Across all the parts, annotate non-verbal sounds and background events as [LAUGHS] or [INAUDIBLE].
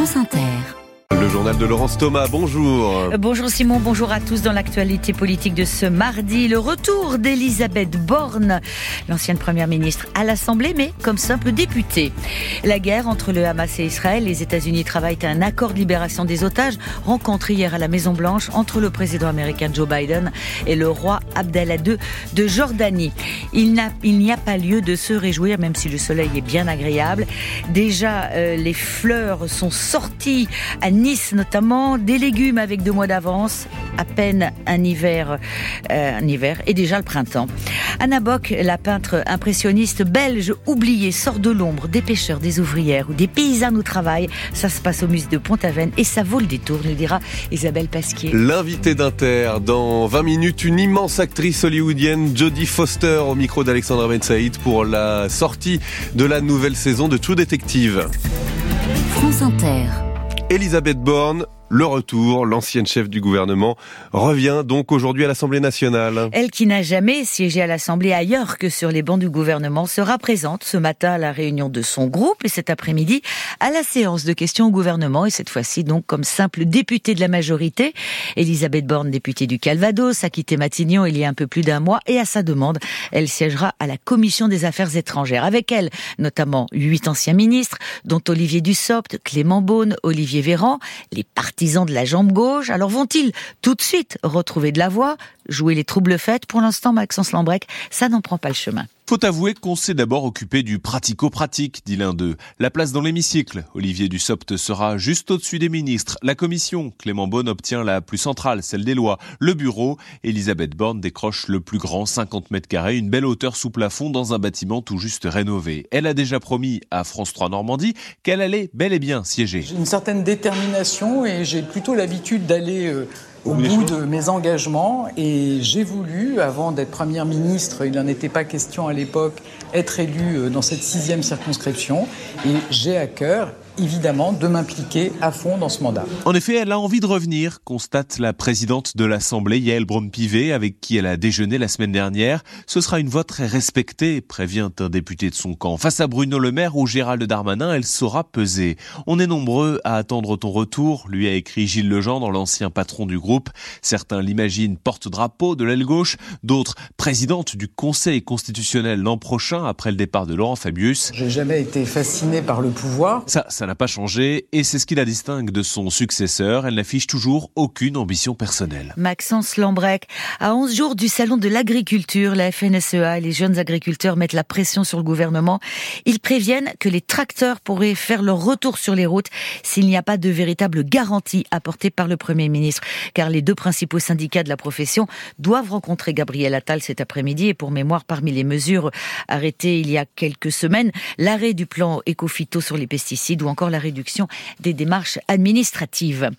France Inter. Le journal de Laurence Thomas, bonjour. Euh, bonjour Simon, bonjour à tous. Dans l'actualité politique de ce mardi, le retour d'Elisabeth Borne, l'ancienne première ministre, à l'Assemblée, mais comme simple députée. La guerre entre le Hamas et Israël, les États-Unis travaillent à un accord de libération des otages, rencontré hier à la Maison-Blanche entre le président américain Joe Biden et le roi Abdallah II de Jordanie. Il n'y a, pas lieu de se réjouir, même si le soleil est bien agréable. Déjà, euh, les fleurs sont sorties à Nice notamment, des légumes avec deux mois d'avance, à peine un hiver, euh, un hiver et déjà le printemps. Anna Bock, la peintre impressionniste belge oubliée, sort de l'ombre des pêcheurs, des ouvrières ou des paysannes au travail. Ça se passe au musée de Pont-Aven et ça vaut le détour, nous dira Isabelle Pasquier. L'invité d'Inter, dans 20 minutes, une immense actrice hollywoodienne, Jodie Foster, au micro d'Alexandra Ben Saïd pour la sortie de la nouvelle saison de True Detective. France Inter. Elisabeth Borne le retour, l'ancienne chef du gouvernement, revient donc aujourd'hui à l'Assemblée nationale. Elle qui n'a jamais siégé à l'Assemblée ailleurs que sur les bancs du gouvernement sera présente ce matin à la réunion de son groupe et cet après-midi à la séance de questions au gouvernement et cette fois-ci donc comme simple députée de la majorité. Elisabeth Borne, députée du Calvados, a quitté Matignon il y a un peu plus d'un mois et à sa demande, elle siégera à la Commission des Affaires étrangères. Avec elle, notamment huit anciens ministres, dont Olivier Dussopt, Clément Beaune, Olivier Véran, les partis de la jambe gauche. Alors vont-ils tout de suite retrouver de la voix, jouer les troubles faites? Pour l'instant, Maxence Lambrec, ça n'en prend pas le chemin. Faut avouer qu'on s'est d'abord occupé du pratico-pratique, dit l'un d'eux. La place dans l'hémicycle. Olivier Dussopt sera juste au-dessus des ministres. La commission. Clément Beaune obtient la plus centrale, celle des lois. Le bureau. Elisabeth Borne décroche le plus grand 50 mètres carrés, une belle hauteur sous plafond dans un bâtiment tout juste rénové. Elle a déjà promis à France 3 Normandie qu'elle allait bel et bien siéger. J'ai une certaine détermination et j'ai plutôt l'habitude d'aller euh, au bout de mes engagements et j'ai voulu, avant d'être Première ministre, il n'en était pas question à l'époque, être élu euh, dans cette sixième circonscription et j'ai à cœur évidemment de m'impliquer à fond dans ce mandat. En effet, elle a envie de revenir, constate la présidente de l'Assemblée, Yael Braun-Pivet, avec qui elle a déjeuné la semaine dernière. Ce sera une voix très respectée, prévient un député de son camp. Face à Bruno Le Maire ou Gérald Darmanin, elle saura peser. On est nombreux à attendre ton retour, lui a écrit Gilles Legendre, l'ancien patron du groupe. Certains l'imaginent porte-drapeau de l'aile gauche, d'autres présidente du Conseil constitutionnel l'an prochain après le départ de Laurent Fabius. J'ai jamais été fasciné par le pouvoir. Ça, ça n'a pas changé et c'est ce qui la distingue de son successeur. Elle n'affiche toujours aucune ambition personnelle. Maxence Lambrec, à 11 jours du salon de l'agriculture, la FNSEA et les jeunes agriculteurs mettent la pression sur le gouvernement. Ils préviennent que les tracteurs pourraient faire leur retour sur les routes s'il n'y a pas de véritable garantie apportée par le Premier ministre. Car les deux principaux syndicats de la profession doivent rencontrer Gabriel Attal cet après-midi et pour mémoire, parmi les mesures arrêtées il y a quelques semaines, l'arrêt du plan éco-phyto sur les pesticides encore la réduction des démarches administratives.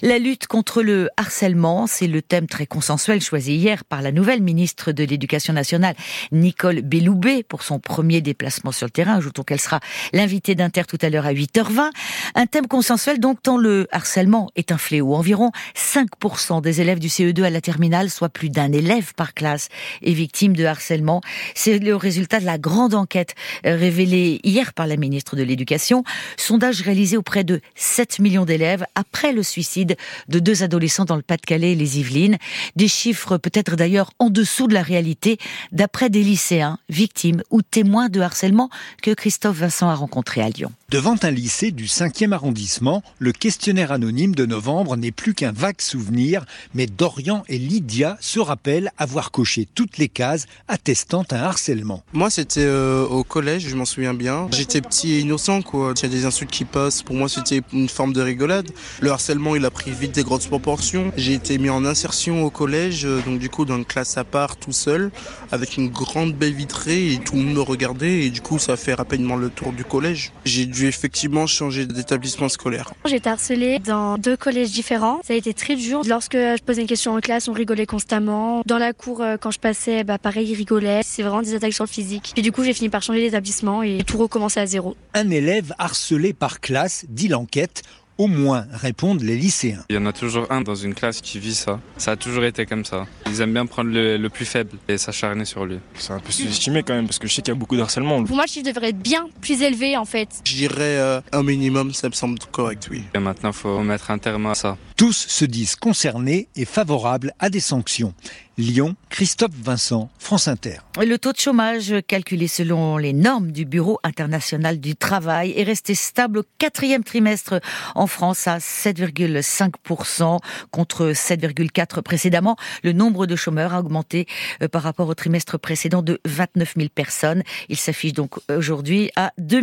La lutte contre le harcèlement, c'est le thème très consensuel choisi hier par la nouvelle ministre de l'Éducation nationale, Nicole Belloubet, pour son premier déplacement sur le terrain. Ajoutons qu'elle sera l'invitée d'Inter tout à l'heure à 8h20. Un thème consensuel donc tant le harcèlement est un fléau. Environ 5% des élèves du CE2 à la terminale, soit plus d'un élève par classe, est victime de harcèlement. C'est le résultat de la grande enquête révélée hier par la ministre de l'Éducation sondage réalisé auprès de 7 millions d'élèves après le suicide de deux adolescents dans le Pas-de-Calais et les Yvelines. Des chiffres peut-être d'ailleurs en dessous de la réalité, d'après des lycéens, victimes ou témoins de harcèlement que Christophe Vincent a rencontré à Lyon. Devant un lycée du 5e arrondissement, le questionnaire anonyme de novembre n'est plus qu'un vague souvenir, mais Dorian et Lydia se rappellent avoir coché toutes les cases attestant un harcèlement. Moi, c'était euh, au collège, je m'en souviens bien. J'étais petit et innocent, quoi. Il y a des insultes qui passent. Pour moi, c'était une forme de rigolade. Le harcèlement, il a pris vite des grosses proportions. J'ai été mis en insertion au collège, euh, donc du coup, dans une classe à part, tout seul, avec une grande baie vitrée et tout le monde me regardait. Et du coup, ça fait rapidement le tour du collège. J'ai dû effectivement changer d'établissement scolaire. J'ai été harcelée dans deux collèges différents. Ça a été très dur. Lorsque je posais une question en classe, on rigolait constamment. Dans la cour, euh, quand je passais, bah pareil, ils rigolaient. C'est vraiment des attaques sur le physique. Et du coup, j'ai fini par changer d'établissement et tout recommencer à zéro. Un élève harcelé par classe, dit l'enquête, Au moins, répondent les lycéens. Il y en a toujours un dans une classe qui vit ça. Ça a toujours été comme ça. Ils aiment bien prendre le, plus faible et s'acharner sur lui. C'est un peu sous-estimé quand même parce que je sais qu'il y a beaucoup de harcèlement. Pour moi, le chiffre devrait être bien plus élevé en fait. Je dirais euh, un minimum, ça me semble correct, oui. Et maintenant, il faut mettre un terme à ça. Tous se disent concernés et favorables à des sanctions. Lyon, Christophe Vincent, France Inter. Le taux de chômage calculé selon les normes du Bureau international du travail est resté stable au quatrième trimestre en France à 7,5% contre 7,4% précédemment. Le nombre de chômeurs a augmenté euh, par rapport au trimestre précédent de 29 000 personnes. Il s'affiche donc aujourd'hui à 2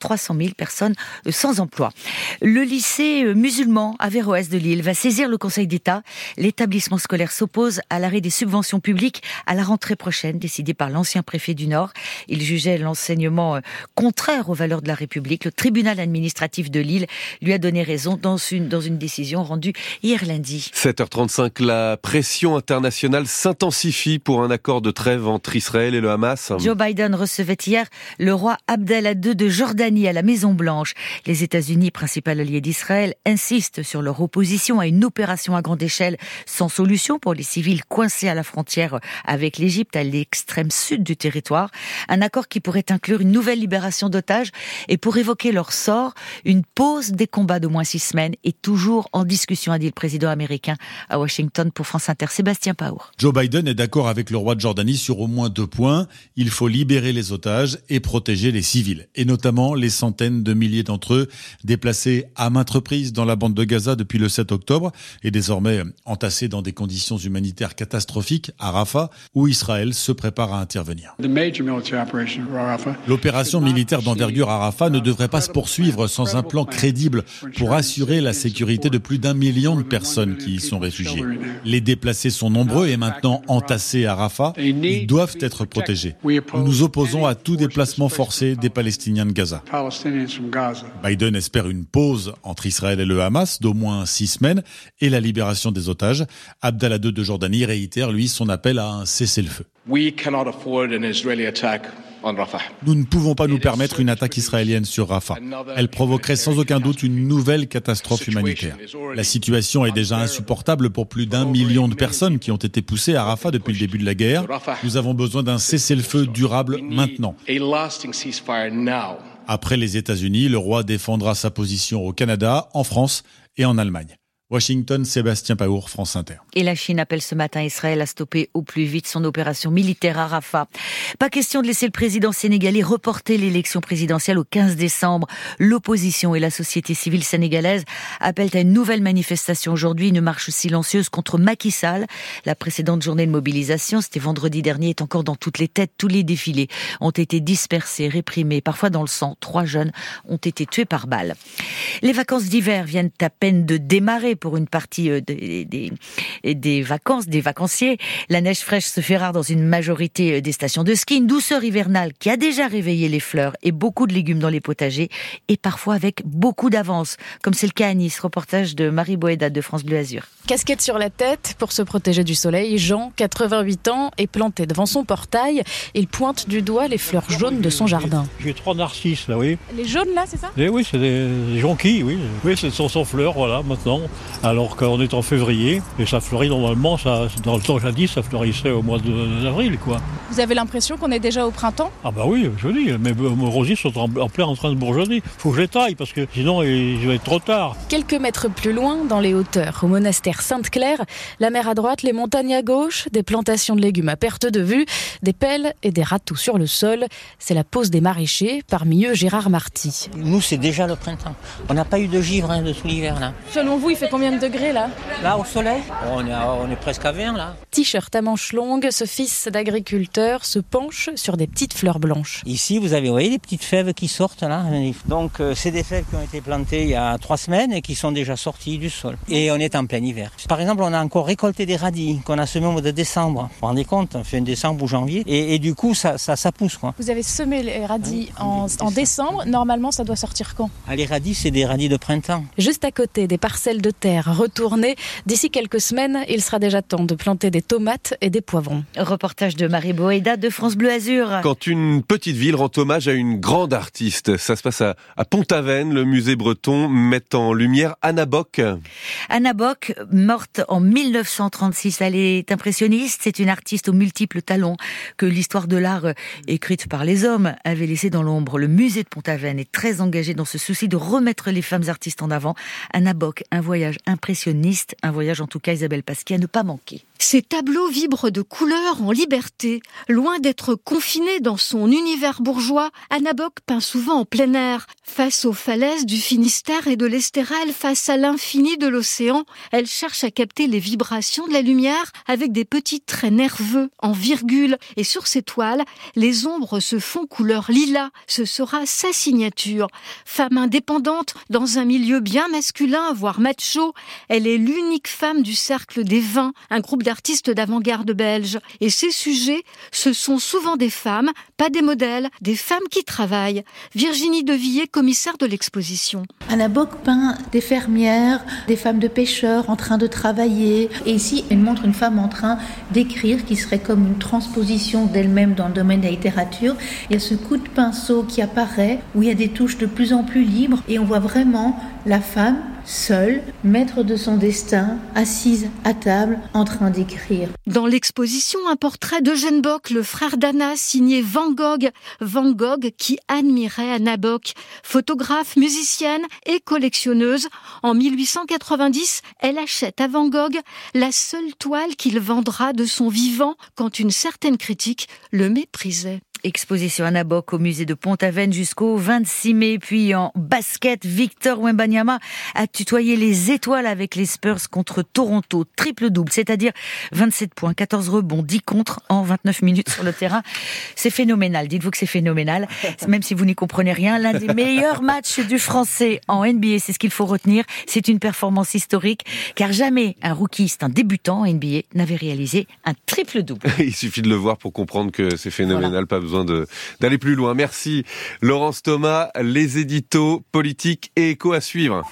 300 000 personnes euh, sans emploi. Le lycée euh, musulman Averroès de Lille va saisir le Conseil d'État. L'établissement scolaire s'oppose à l'arrêt des subventions publiques à la rentrée prochaine, décidée par l'ancien préfet du Nord. Il jugeait l'enseignement euh, contraire aux valeurs de la République. Le tribunal administratif de Lille lui a donné raison dans une, dans une décision rendue hier lundi. 7h35, la pression internationale s'intensifie pour un accord de trêve entre Israël et le Hamas. Joe Biden recevait hier le roi Abdallah II de Jordanie à la Maison Blanche. Les États-Unis, principal allié d'Israël, insistent sur leur opposition à une opération à grande échelle sans solution pour les civils coincés à la frontière avec l'Égypte, à l'extrême sud du territoire. Un accord qui pourrait inclure une nouvelle libération d'otages et pour évoquer leur sort, une pause des combats d'au moins six semaines est toujours en discussion, a dit le président américain à Washington pour France Inter. Sébastien Paour. Joe Biden est d'accord avec le roi de Jordanie sur au moins deux points. Il faut libérer les otages et protéger les civils, et notamment les centaines de milliers d'entre eux déplacés à maintes reprises dans la bande de Gaza depuis le 7 octobre et désormais entassés dans des conditions humanitaires catastrophiques à Rafah, où Israël se prépare à intervenir. L'opération militaire d'envergure à Rafah ne devrait pas se poursuivre sans un plan crédible pour assurer la sécurité de plus d'un million de personnes qui y sont réfugiées. Les déplacés sont nombreux et maintenant entassés à Rafah. Ils doivent être protégés. Nous nous opposons à tout déplacement forcé des Palestiniens de Gaza. Biden espère une pause entre Israël et le Hamas d'au moins six semaines et la libération des otages. Abdallah II de Jordanie réitère, lui, son appel à un cessez-le-feu. Nous ne pouvons pas nous permettre une attaque israélienne sur Rafah. Elle provoquerait sans aucun doute une nouvelle catastrophe humanitaire. La situation est déjà insupportable pour plus d'un million de personnes qui ont été poussées à Rafah depuis le début de la guerre. Nous avons besoin d'un cessez-le-feu durable maintenant. Après les États-Unis, le roi défendra sa position au Canada, en France et en Allemagne. Washington, Sébastien Paour, France Inter. Et la Chine appelle ce matin Israël à stopper au plus vite son opération militaire à Rafah. Pas question de laisser le président sénégalais reporter l'élection présidentielle au 15 décembre. L'opposition et la société civile sénégalaise appellent à une nouvelle manifestation aujourd'hui, une marche silencieuse contre Macky Sall. La précédente journée de mobilisation, c'était vendredi dernier, est encore dans toutes les têtes. Tous les défilés ont été dispersés, réprimés, parfois dans le sang. Trois jeunes ont été tués par balle. Les vacances d'hiver viennent à peine de démarrer pour une partie euh, des, des, des, vacances, des vacanciers. La neige fraîche se fait rare dans une majorité euh, des stations de ski. Une douceur hivernale qui a déjà réveillé les fleurs et beaucoup de légumes dans les potagers et parfois avec beaucoup d'avance, comme c'est le cas à Nice. Reportage de Marie Boéda de France Bleu Azur. Casquette sur la tête pour se protéger du soleil, Jean, 88 ans, est planté devant son portail. Il pointe du doigt les fleurs jaunes de son jardin. J'ai trois narcisses là, oui. Les jaunes là, c'est ça? Eh Oui, c'est des jonquilles, oui. Oui, ce sont sans fleurs, voilà, maintenant alors qu'on est en février et ça fleurit normalement, ça, dans le temps jadis, ça fleurissait au mois d'avril. quoi. Vous avez l'impression qu'on est déjà au printemps? Ah bah oui, je dis, mes, rosiers sont en, plein en train de bourgeonner. faut que je les taille parce que sinon il va être trop tard. Quelques mètres plus loin, dans les hauteurs, au monastère Sainte-Claire, la mer à droite, les montagnes à gauche, des plantations de légumes à perte de vue, des pelles et des râteaux sur le sol. C'est la pause des maraîchers, parmi eux Gérard Marty. Nous, c'est déjà le printemps. On n'a pas eu de givre hein, de tout l'hiver là. Selon vous, il fait combien de degrés là Là, au soleil on est, on est presque à 20 là. T-shirt à manches longues, ce fils d'agriculteur se penche sur des petites fleurs blanches. Ici, vous avez, voyez, des petites fèves qui sortent là. Donc, euh, c'est des fèves qui ont été plantées il y a trois semaines et qui sont déjà sorties du sol. Et on est en plein hiver. Par exemple, on a encore récolté des radis qu'on a semés au mois de décembre. Vous vous rendez compte, on fait un décembre ou janvier. Et, du coup, ça, ça, ça, pousse. Quoi. Vous avez semé les radis en, décembre. Normalement, ça doit sortir quand ah, Les radis, c'est des radis de printemps. Juste à côté des parcelles de terre terre retournée. D'ici quelques semaines, il sera déjà temps de planter des tomates et des poivrons. Reportage de Marie Boéda de France Bleu Azur. Quand une petite ville rend hommage à une grande artiste, ça se passe à, à Pont-Aven, le musée breton met en lumière Anna Bock. Anna Bock, morte en 1936, elle est impressionniste, c'est une artiste aux multiples talons que l'histoire de l'art euh, écrite par les hommes avait laissé dans l'ombre. Le musée de Pont-Aven est très engagé dans ce souci de remettre les femmes artistes en avant. Anna Bock, un voyage impressionniste, un voyage en tout cas Isabelle Pasquier à ne pas manquer. Ces tableaux vibrent de couleurs en liberté. Loin d'être confinée dans son univers bourgeois, Anna Bock peint souvent en plein air. Face aux falaises du Finistère et de l'Estérel, face à l'infini de l'océan, elle cherche à capter les vibrations de la lumière avec des petits traits nerveux en virgule. Et sur ces toiles, les ombres se font couleur lilas. Ce sera sa signature. Femme indépendante dans un milieu bien masculin, voire macho, elle est l'unique femme du cercle des vins, un groupe d'artistes d'avant-garde belge. Et ces sujets, ce sont souvent des femmes, pas des modèles, des femmes qui travaillent. Virginie Devilliers, commissaire de l'exposition. Anna Bock peint des fermières, des femmes de pêcheurs en train de travailler. Et ici, elle montre une femme en train d'écrire qui serait comme une transposition d'elle-même dans le domaine de la littérature. Il y a ce coup de pinceau qui apparaît où il y a des touches de plus en plus libres et on voit vraiment la femme seule, maître de son destin, assise à table en train d'écrire. Dans l'exposition, un portrait d'Eugène Bock, le frère d'Anna, signé Van Gogh. Van Gogh qui admirait Anna Bock. Photographe, musicienne et collectionneuse, en 1890, elle achète à Van Gogh la seule toile qu'il vendra de son vivant quand une certaine critique le méprisait. Exposition Anna Bock au musée de Pont-Aven jusqu'au 26 mai. Puis en basket, Victor Wembanyama a tutoyé les étoiles avec les Spurs contre Toronto. Triple double, c'est-à-dire 27 points, 14 rebonds, 10 contre en 29 minutes sur le terrain. C'est phénoménal. Dites-vous que c'est phénoménal. [LAUGHS] Même si vous n'y comprenez rien, l'un des meilleurs matchs du français en NBA, c'est ce qu'il faut retenir. C'est une performance historique car jamais un rookiste, un débutant en NBA n'avait réalisé un triple double. [LAUGHS] Il suffit de le voir pour comprendre que c'est phénoménal. Voilà. Pas besoin d'aller plus loin. Merci Laurence Thomas, les éditos politiques et échos à suivre.